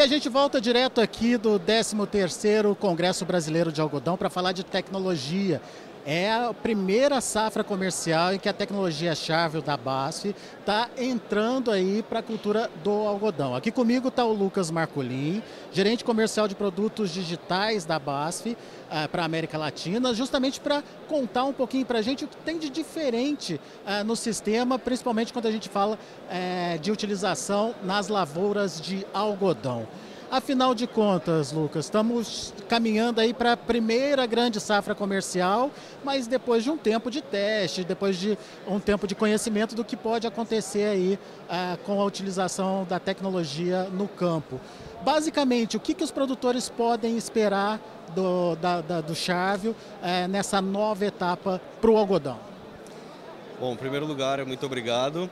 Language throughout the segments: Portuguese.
E a gente volta direto aqui do 13º Congresso Brasileiro de Algodão para falar de tecnologia. É a primeira safra comercial em que a tecnologia-chave da BASF está entrando aí para a cultura do algodão. Aqui comigo está o Lucas Marcolin, gerente comercial de produtos digitais da BASF uh, para a América Latina, justamente para contar um pouquinho para a gente o que tem de diferente uh, no sistema, principalmente quando a gente fala uh, de utilização nas lavouras de algodão. Afinal de contas, Lucas, estamos caminhando aí para a primeira grande safra comercial, mas depois de um tempo de teste, depois de um tempo de conhecimento do que pode acontecer aí ah, com a utilização da tecnologia no campo. Basicamente, o que, que os produtores podem esperar do, da, da, do Chávio eh, nessa nova etapa para o algodão? Bom, em primeiro lugar, muito obrigado.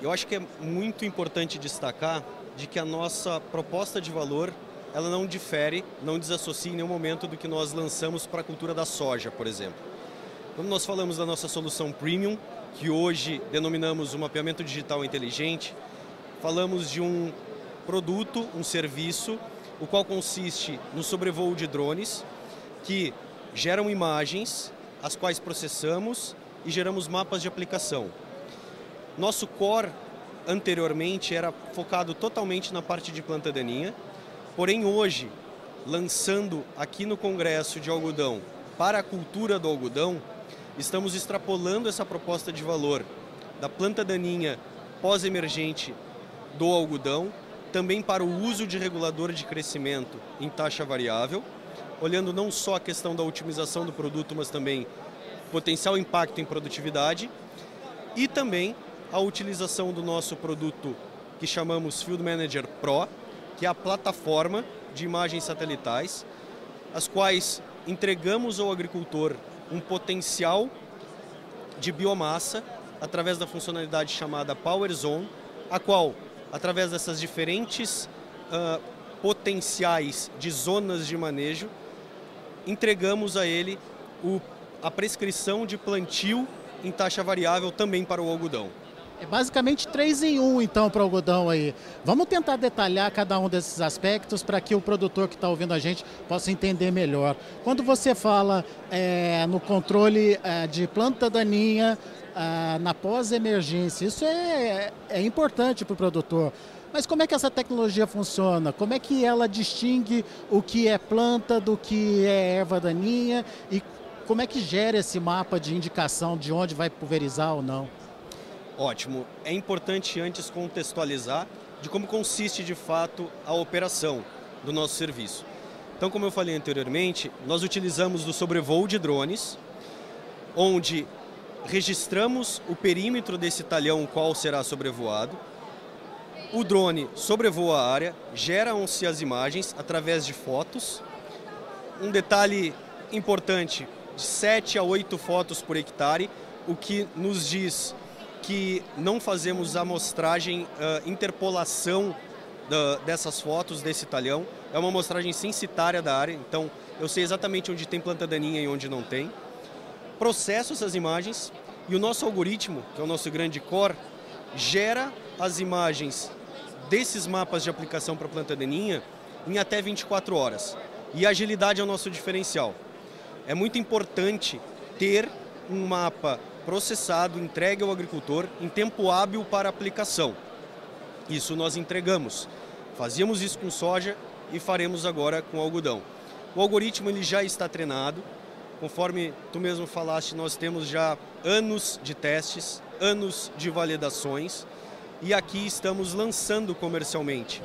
Eu acho que é muito importante destacar de que a nossa proposta de valor ela não difere, não desassocia em nenhum momento do que nós lançamos para a cultura da soja, por exemplo. Quando nós falamos da nossa solução premium, que hoje denominamos o mapeamento digital inteligente, falamos de um produto, um serviço, o qual consiste no sobrevoo de drones que geram imagens, as quais processamos e geramos mapas de aplicação. Nosso core anteriormente era focado totalmente na parte de planta daninha, porém hoje, lançando aqui no Congresso de Algodão para a cultura do algodão, estamos extrapolando essa proposta de valor da planta daninha pós-emergente do algodão, também para o uso de regulador de crescimento em taxa variável, olhando não só a questão da otimização do produto, mas também potencial impacto em produtividade e também a utilização do nosso produto que chamamos Field Manager Pro, que é a plataforma de imagens satelitais, as quais entregamos ao agricultor um potencial de biomassa através da funcionalidade chamada Power Zone, a qual, através dessas diferentes uh, potenciais de zonas de manejo, entregamos a ele o, a prescrição de plantio em taxa variável também para o algodão. É basicamente três em um, então, para o algodão aí. Vamos tentar detalhar cada um desses aspectos para que o produtor que está ouvindo a gente possa entender melhor. Quando você fala é, no controle é, de planta daninha é, na pós-emergência, isso é, é importante para o produtor. Mas como é que essa tecnologia funciona? Como é que ela distingue o que é planta do que é erva daninha? E como é que gera esse mapa de indicação de onde vai pulverizar ou não? Ótimo. É importante antes contextualizar de como consiste de fato a operação do nosso serviço. Então, como eu falei anteriormente, nós utilizamos do sobrevoo de drones, onde registramos o perímetro desse talhão qual será sobrevoado. O drone sobrevoa a área, geram-se as imagens através de fotos. Um detalhe importante, de 7 a 8 fotos por hectare, o que nos diz que não fazemos amostragem, uh, interpolação da, dessas fotos, desse talhão. É uma amostragem censitária da área, então eu sei exatamente onde tem planta daninha e onde não tem. Processo essas imagens e o nosso algoritmo, que é o nosso grande core, gera as imagens desses mapas de aplicação para planta daninha em até 24 horas. E agilidade é o nosso diferencial. É muito importante ter um mapa processado, entregue ao agricultor em tempo hábil para aplicação. Isso nós entregamos. Fazíamos isso com soja e faremos agora com algodão. O algoritmo ele já está treinado. Conforme tu mesmo falaste, nós temos já anos de testes, anos de validações e aqui estamos lançando comercialmente.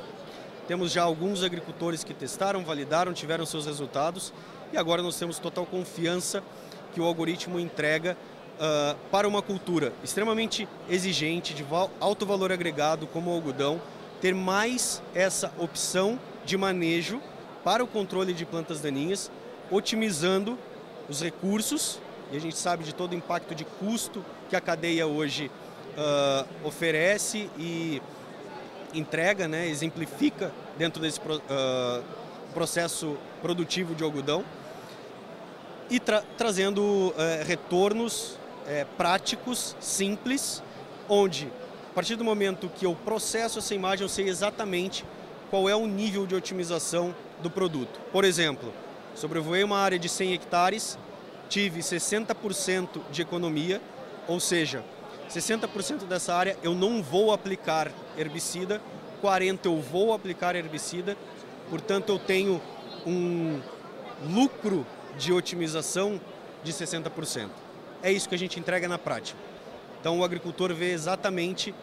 Temos já alguns agricultores que testaram, validaram, tiveram seus resultados e agora nós temos total confiança que o algoritmo entrega uh, para uma cultura extremamente exigente, de alto valor agregado, como o algodão, ter mais essa opção de manejo para o controle de plantas daninhas, otimizando os recursos, e a gente sabe de todo o impacto de custo que a cadeia hoje uh, oferece e entrega, né, exemplifica dentro desse uh, processo produtivo de algodão e tra trazendo uh, retornos é, práticos, simples, onde a partir do momento que eu processo essa imagem, eu sei exatamente qual é o nível de otimização do produto. Por exemplo, sobrevoei uma área de 100 hectares, tive 60% de economia, ou seja, 60% dessa área eu não vou aplicar herbicida, 40% eu vou aplicar herbicida, portanto eu tenho um lucro de otimização de 60%. É isso que a gente entrega na prática. Então o agricultor vê exatamente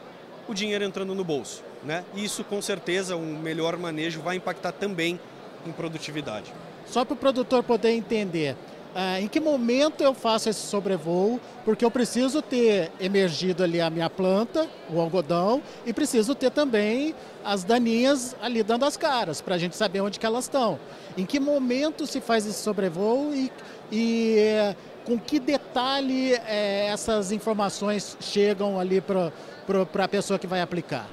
o dinheiro entrando no bolso. Né? Isso com certeza um melhor manejo vai impactar também em produtividade. Só para o produtor poder entender, ah, em que momento eu faço esse sobrevoo, porque eu preciso ter emergido ali a minha planta, o algodão, e preciso ter também as daninhas ali dando as caras, para a gente saber onde que elas estão. Em que momento se faz esse sobrevoo e, e com que detalhe é, essas informações chegam ali para a pessoa que vai aplicar?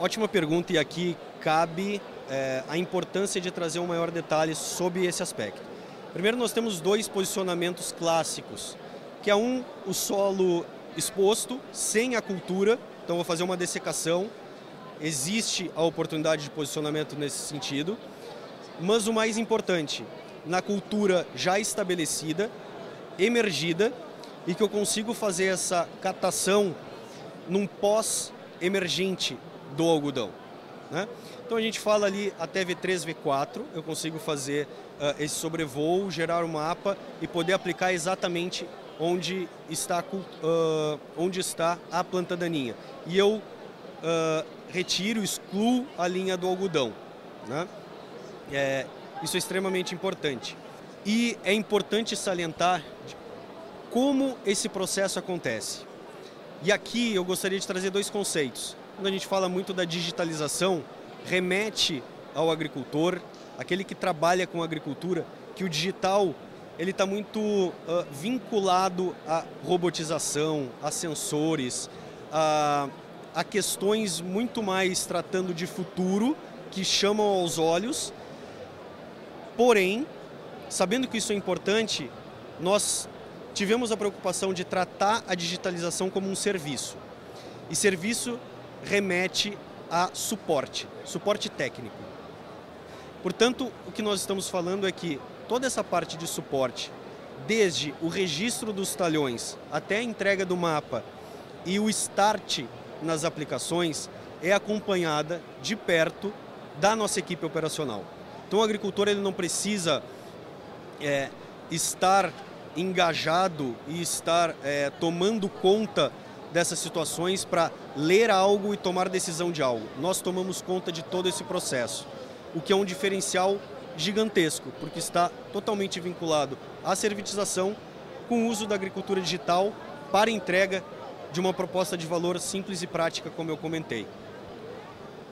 Ótima pergunta e aqui cabe é, a importância de trazer um maior detalhe sobre esse aspecto. Primeiro nós temos dois posicionamentos clássicos, que é um, o solo exposto, sem a cultura, então vou fazer uma dessecação, existe a oportunidade de posicionamento nesse sentido, mas o mais importante, na cultura já estabelecida, emergida, e que eu consigo fazer essa catação num pós-emergente do algodão. Né? Então a gente fala ali até V3, V4, eu consigo fazer uh, esse sobrevoo, gerar um mapa e poder aplicar exatamente onde está, uh, onde está a planta daninha. E eu uh, retiro, excluo a linha do algodão. Né? É, isso é extremamente importante. E é importante salientar como esse processo acontece. E aqui eu gostaria de trazer dois conceitos. Quando a gente fala muito da digitalização, remete ao agricultor, aquele que trabalha com agricultura, que o digital ele está muito uh, vinculado à robotização, a sensores, a, a questões muito mais tratando de futuro que chamam aos olhos. Porém, sabendo que isso é importante, nós tivemos a preocupação de tratar a digitalização como um serviço. E serviço remete a suporte, suporte técnico. Portanto, o que nós estamos falando é que toda essa parte de suporte, desde o registro dos talhões até a entrega do mapa e o start nas aplicações, é acompanhada de perto da nossa equipe operacional. Então, o agricultor ele não precisa é, estar engajado e estar é, tomando conta dessas situações para ler algo e tomar decisão de algo. Nós tomamos conta de todo esse processo, o que é um diferencial gigantesco, porque está totalmente vinculado à servitização com o uso da agricultura digital para entrega de uma proposta de valor simples e prática, como eu comentei.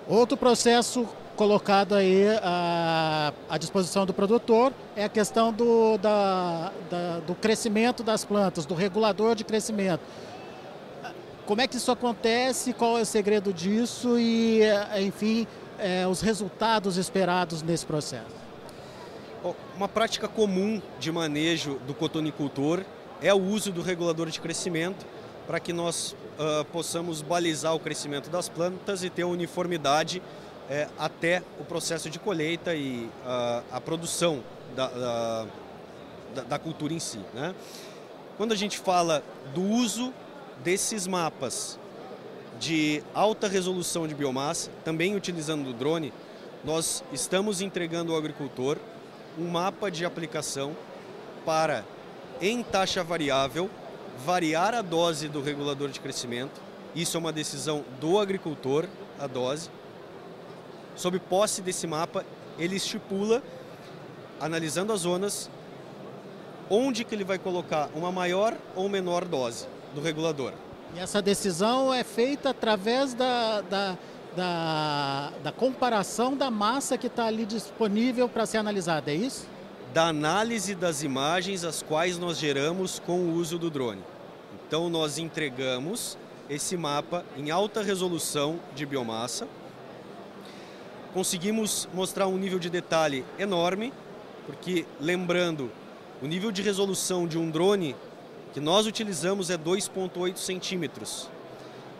Outro processo colocado aí à, à disposição do produtor é a questão do, da, da, do crescimento das plantas, do regulador de crescimento. Como é que isso acontece? Qual é o segredo disso? E, enfim, é, os resultados esperados nesse processo? Uma prática comum de manejo do cotonicultor é o uso do regulador de crescimento para que nós uh, possamos balizar o crescimento das plantas e ter uniformidade uh, até o processo de colheita e uh, a produção da, da, da, cultura em si. Né? Quando a gente fala do uso desses mapas de alta resolução de biomassa, também utilizando o drone, nós estamos entregando ao agricultor um mapa de aplicação para, em taxa variável, variar a dose do regulador de crescimento. Isso é uma decisão do agricultor, a dose. Sob posse desse mapa, ele estipula, analisando as zonas, onde que ele vai colocar uma maior ou menor dose do regulador. E essa decisão é feita através da, da, da, da comparação da massa que está ali disponível para ser analisada, é isso? Da análise das imagens as quais nós geramos com o uso do drone. Então nós entregamos esse mapa em alta resolução de biomassa. Conseguimos mostrar um nível de detalhe enorme, porque lembrando, o nível de resolução de um drone que nós utilizamos é 2,8 centímetros.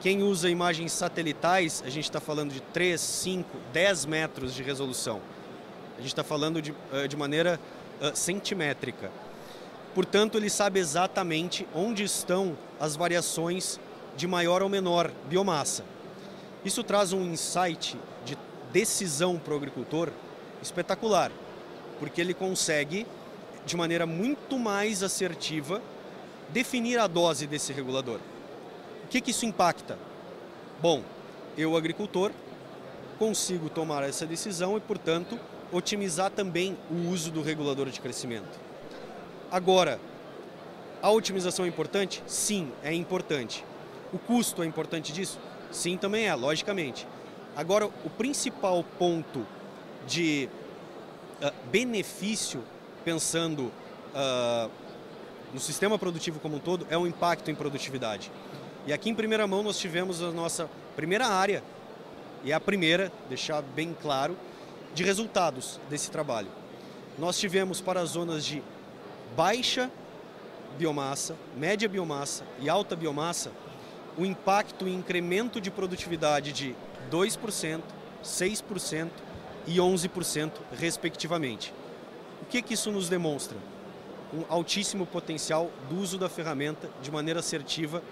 Quem usa imagens satelitais, a gente está falando de 3, 5, 10 metros de resolução. A gente está falando de, eh, de maneira uh, centimétrica. Portanto, ele sabe exatamente onde estão as variações de maior ou menor biomassa. Isso traz um insight decisão para o agricultor espetacular, porque ele consegue, de maneira muito mais assertiva, definir a dose desse regulador. O que, que isso impacta? Bom, eu, agricultor, consigo tomar essa decisão e, portanto, otimizar também o uso do regulador de crescimento. Agora, a otimização é importante? Sim, é importante. O custo é importante disso? Sim, também é, logicamente. Agora, o principal ponto de uh, benefício, pensando uh, no sistema produtivo como um todo, é o impacto em produtividade. E aqui em primeira mão nós tivemos a nossa primeira área, e é a primeira, deixar bem claro, de resultados desse trabalho. Nós tivemos para as zonas de baixa biomassa, média biomassa e alta biomassa, o impacto em incremento de produtividade de 2%, 6% e 11%, respectivamente. O que, que isso nos demonstra? Um altíssimo potencial do uso da ferramenta de maneira assertiva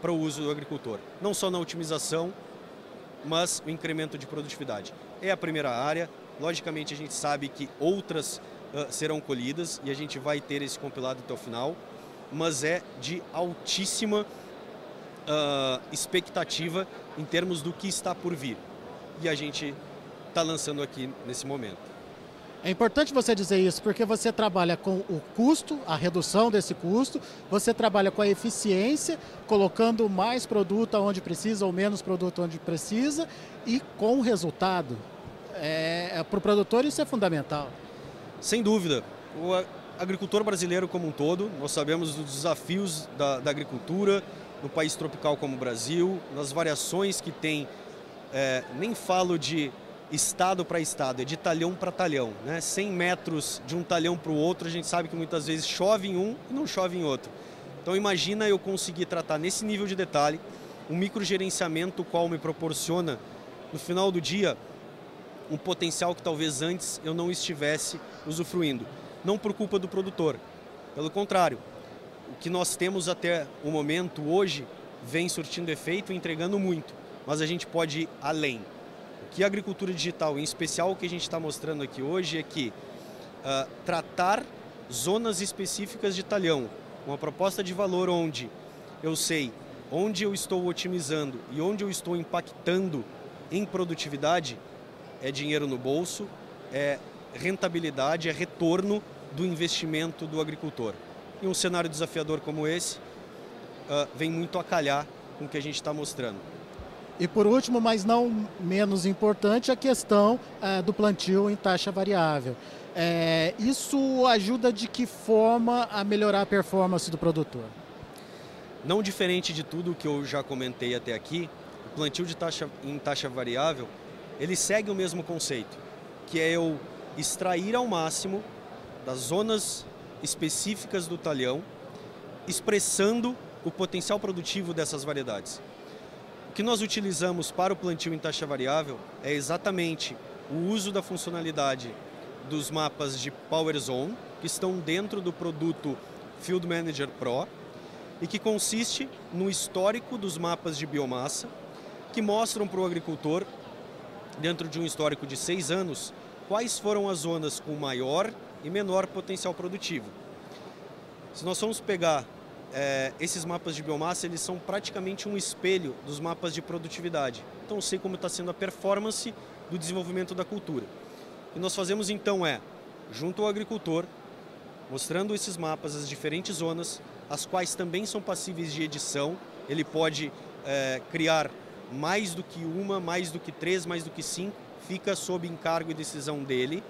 para o uso do agricultor. Não só na otimização, mas o incremento de produtividade. É a primeira área, logicamente a gente sabe que outras uh, serão colhidas e a gente vai ter esse compilado até o final, mas é de altíssima uh, expectativa em termos do que está por vir. E a gente está lançando aqui nesse momento. É importante você dizer isso porque você trabalha com o custo, a redução desse custo, você trabalha com a eficiência, colocando mais produto onde precisa ou menos produto onde precisa e com o resultado. É, é Para o produtor isso é fundamental. Sem dúvida. O agricultor brasileiro como um todo, nós sabemos dos desafios da, da agricultura, no país tropical como o Brasil, nas variações que tem, é, nem falo de estado para estado, é de talhão para talhão. Né? 100 metros de um talhão para o outro, a gente sabe que muitas vezes chove em um e não chove em outro. Então imagina eu conseguir tratar nesse nível de detalhe um microgerenciamento qual me proporciona, no final do dia, um potencial que talvez antes eu não estivesse usufruindo. Não por culpa do produtor, pelo contrário, o que nós temos até o momento hoje vem surtindo efeito e entregando muito, mas a gente pode ir além. O que a agricultura digital, em especial o que a gente está mostrando aqui hoje, é que uh, tratar zonas específicas de talhão, uma proposta de valor onde eu sei onde eu estou otimizando e onde eu estou impactando em produtividade, é dinheiro no bolso, é rentabilidade, é retorno do investimento do agricultor. E um cenário desafiador como esse uh, vem muito a calhar com o que a gente está mostrando. E por último, mas não menos importante, a questão uh, do plantio em taxa variável. É, isso ajuda de que forma a melhorar a performance do produtor? Não diferente de tudo que eu já comentei até aqui, o plantio de taxa, em taxa variável, ele segue o mesmo conceito, que é eu extrair ao máximo das zonas específicas do talhão, expressando o potencial produtivo dessas variedades. O que nós utilizamos para o plantio em taxa variável é exatamente o uso da funcionalidade dos mapas de Power Zone, que estão dentro do produto Field Manager Pro, e que consiste no histórico dos mapas de biomassa, que mostram para o agricultor, dentro de um histórico de seis anos, quais foram as zonas com maior e menor potencial produtivo. Se nós formos pegar é, esses mapas de biomassa, eles são praticamente um espelho dos mapas de produtividade. Então eu sei como está sendo a performance do desenvolvimento da cultura. O que nós fazemos então é, junto ao agricultor, mostrando esses mapas, as diferentes zonas, as quais também são passíveis de edição. Ele pode é, criar mais do que uma, mais do que três, mais do que cinco, fica sob encargo e decisão dele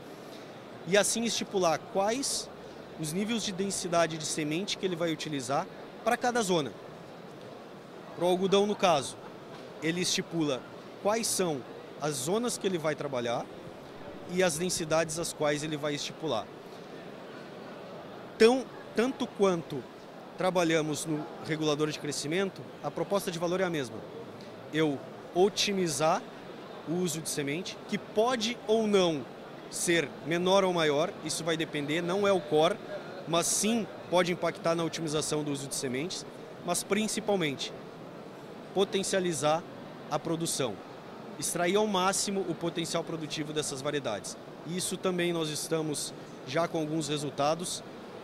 e assim estipular quais os níveis de densidade de semente que ele vai utilizar para cada zona. Para o algodão, no caso, ele estipula quais são as zonas que ele vai trabalhar e as densidades as quais ele vai estipular. Tão, tanto quanto trabalhamos no regulador de crescimento, a proposta de valor é a mesma. eu otimizar o uso de semente, que pode ou não ser menor ou maior, isso vai depender, não é o core, mas sim pode impactar na otimização do uso de sementes, mas principalmente potencializar a produção, extrair ao máximo o potencial produtivo dessas variedades. Isso também nós estamos já com alguns resultados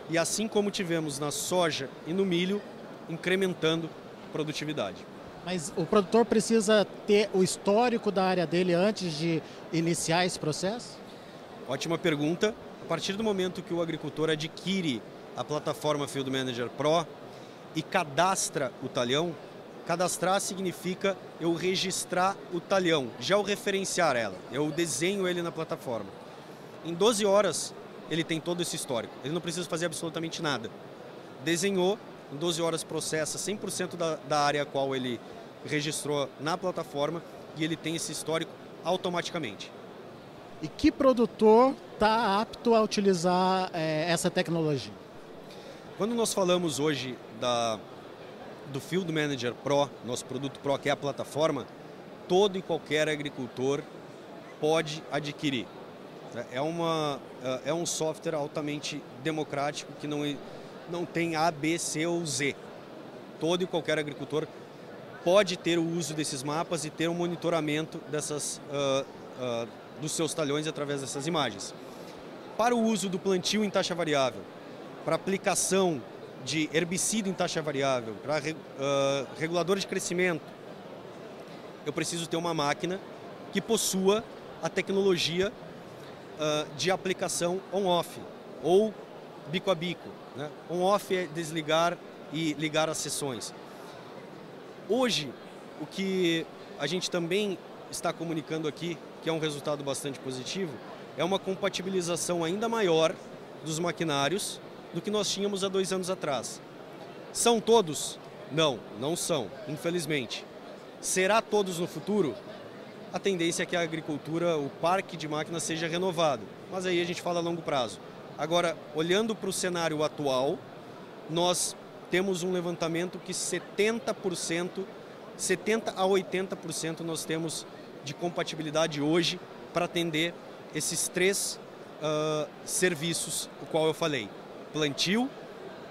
e assim como tivemos na soja e no milho, incrementando produtividade. Mas o produtor precisa ter o histórico da área dele antes de iniciar esse processo? Ótima pergunta. A partir do momento que o agricultor adquire a plataforma Field Manager Pro e cadastra o talhão, cadastrar significa eu registrar o talhão, já o referenciar ela, eu desenho ele na plataforma. Em 12 horas ele tem todo esse histórico, ele não precisa fazer absolutamente nada. Desenhou, em 12 horas processa 100% da, da área a qual ele registrou na plataforma e ele tem esse histórico automaticamente. E que produtor está apto a utilizar é, essa tecnologia? Quando nós falamos hoje da, do Field Manager Pro, nosso produto Pro, que é a plataforma, todo e qualquer agricultor pode adquirir. É, uma, é um software altamente democrático que não, não tem A, B, C ou Z. Todo e qualquer agricultor pode ter o uso desses mapas e ter um monitoramento dessas, uh, uh, dos seus talhões através dessas imagens. Para o uso do plantio em taxa variável, para aplicação de herbicida em taxa variável, para uh, regulador de crescimento, eu preciso ter uma máquina que possua a tecnologia de aplicação on-off ou bico a bico. Né? On-off é desligar e ligar as sessões. Hoje, o que a gente também está comunicando aqui, que é um resultado bastante positivo, é uma compatibilização ainda maior dos maquinários do que nós tínhamos há dois anos atrás. São todos? Não, não são, infelizmente. Será todos no futuro? A tendência é que a agricultura, o parque de máquinas seja renovado, mas aí a gente fala a longo prazo. Agora, olhando para o cenário atual, nós temos um levantamento que 70%, 70 a 80% nós temos de compatibilidade hoje para atender esses três uh, serviços, o qual eu falei. Plantio,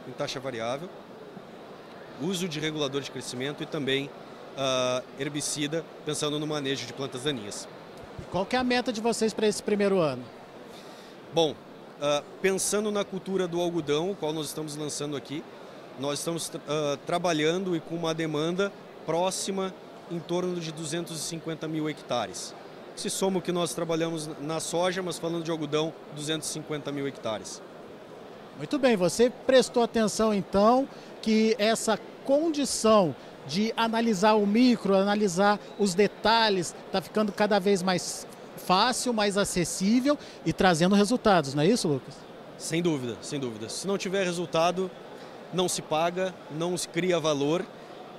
em taxa variável, uso de regulador de crescimento e também uh, herbicida, pensando no manejo de plantas daninhas. Qual que é a meta de vocês para esse primeiro ano? Bom, uh, pensando na cultura do algodão, o qual nós estamos lançando aqui, nós estamos trabalhando e com uma demanda próxima em torno de 250 mil hectares. Se soma o que nós trabalhamos na soja, mas falando de algodão, 250 mil hectares. Muito bem, você prestou atenção então que essa condição de analisar o micro, analisar os detalhes, está ficando cada vez mais fácil, mais acessível e trazendo resultados, não é isso, Lucas? Sem dúvida, sem dúvida. Se não tiver resultado, não se paga, não se cria valor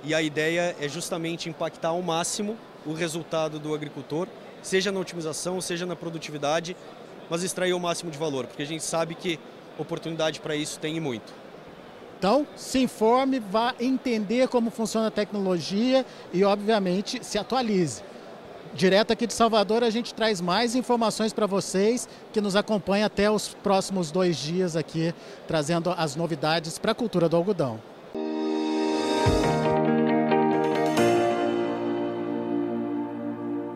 e a ideia é justamente impactar ao máximo o resultado do agricultor, seja na otimização, seja na produtividade, mas extrair o máximo de valor, porque a gente sabe que oportunidade para isso tem e muito. Então, se informe, vá entender como funciona a tecnologia e, obviamente, se atualize. Direto aqui de Salvador, a gente traz mais informações para vocês que nos acompanham até os próximos dois dias aqui, trazendo as novidades para a cultura do algodão.